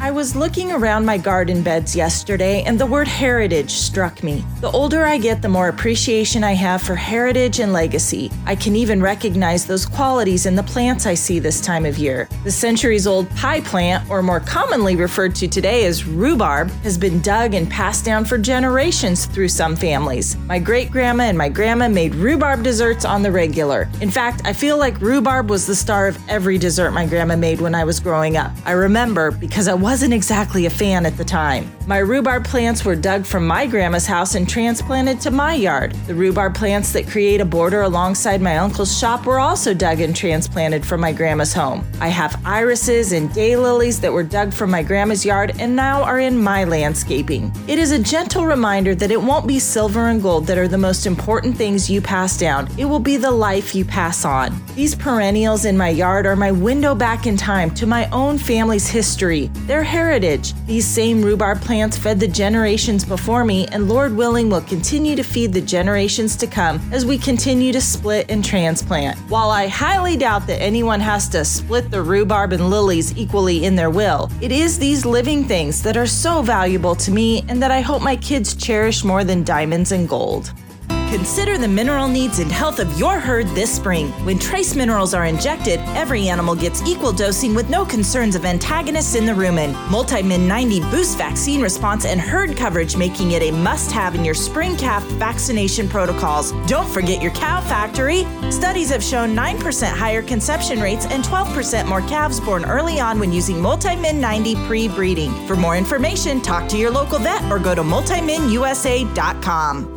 I was looking around my garden beds yesterday and the word heritage struck me. The older I get, the more appreciation I have for heritage and legacy. I can even recognize those qualities in the plants I see this time of year. The centuries old pie plant, or more commonly referred to today as rhubarb, has been dug and passed down for generations through some families. My great grandma and my grandma made rhubarb desserts on the regular. In fact, I feel like rhubarb was the star of every dessert my grandma made when I was growing up. I remember because I wasn't exactly a fan at the time. My rhubarb plants were dug from my grandma's house and transplanted to my yard. The rhubarb plants that create a border alongside my uncle's shop were also dug and transplanted from my grandma's home. I have irises and daylilies that were dug from my grandma's yard and now are in my landscaping. It is a gentle reminder that it won't be silver and gold that are the most important things you pass down. It will be the life you pass on. These perennials in my yard are my window back in time to my own family's history. They're heritage. These same rhubarb plants fed the generations before me, and Lord willing, will continue to feed the generations to come as we continue to split and transplant. While I highly doubt that anyone has to split the rhubarb and lilies equally in their will, it is these living things that are so valuable to me and that I hope my kids cherish more than diamonds and gold. Consider the mineral needs and health of your herd this spring. When trace minerals are injected, every animal gets equal dosing with no concerns of antagonists in the rumen. Multimin 90 boosts vaccine response and herd coverage, making it a must have in your spring calf vaccination protocols. Don't forget your cow factory. Studies have shown 9% higher conception rates and 12% more calves born early on when using Multimin 90 pre breeding. For more information, talk to your local vet or go to multiminusa.com.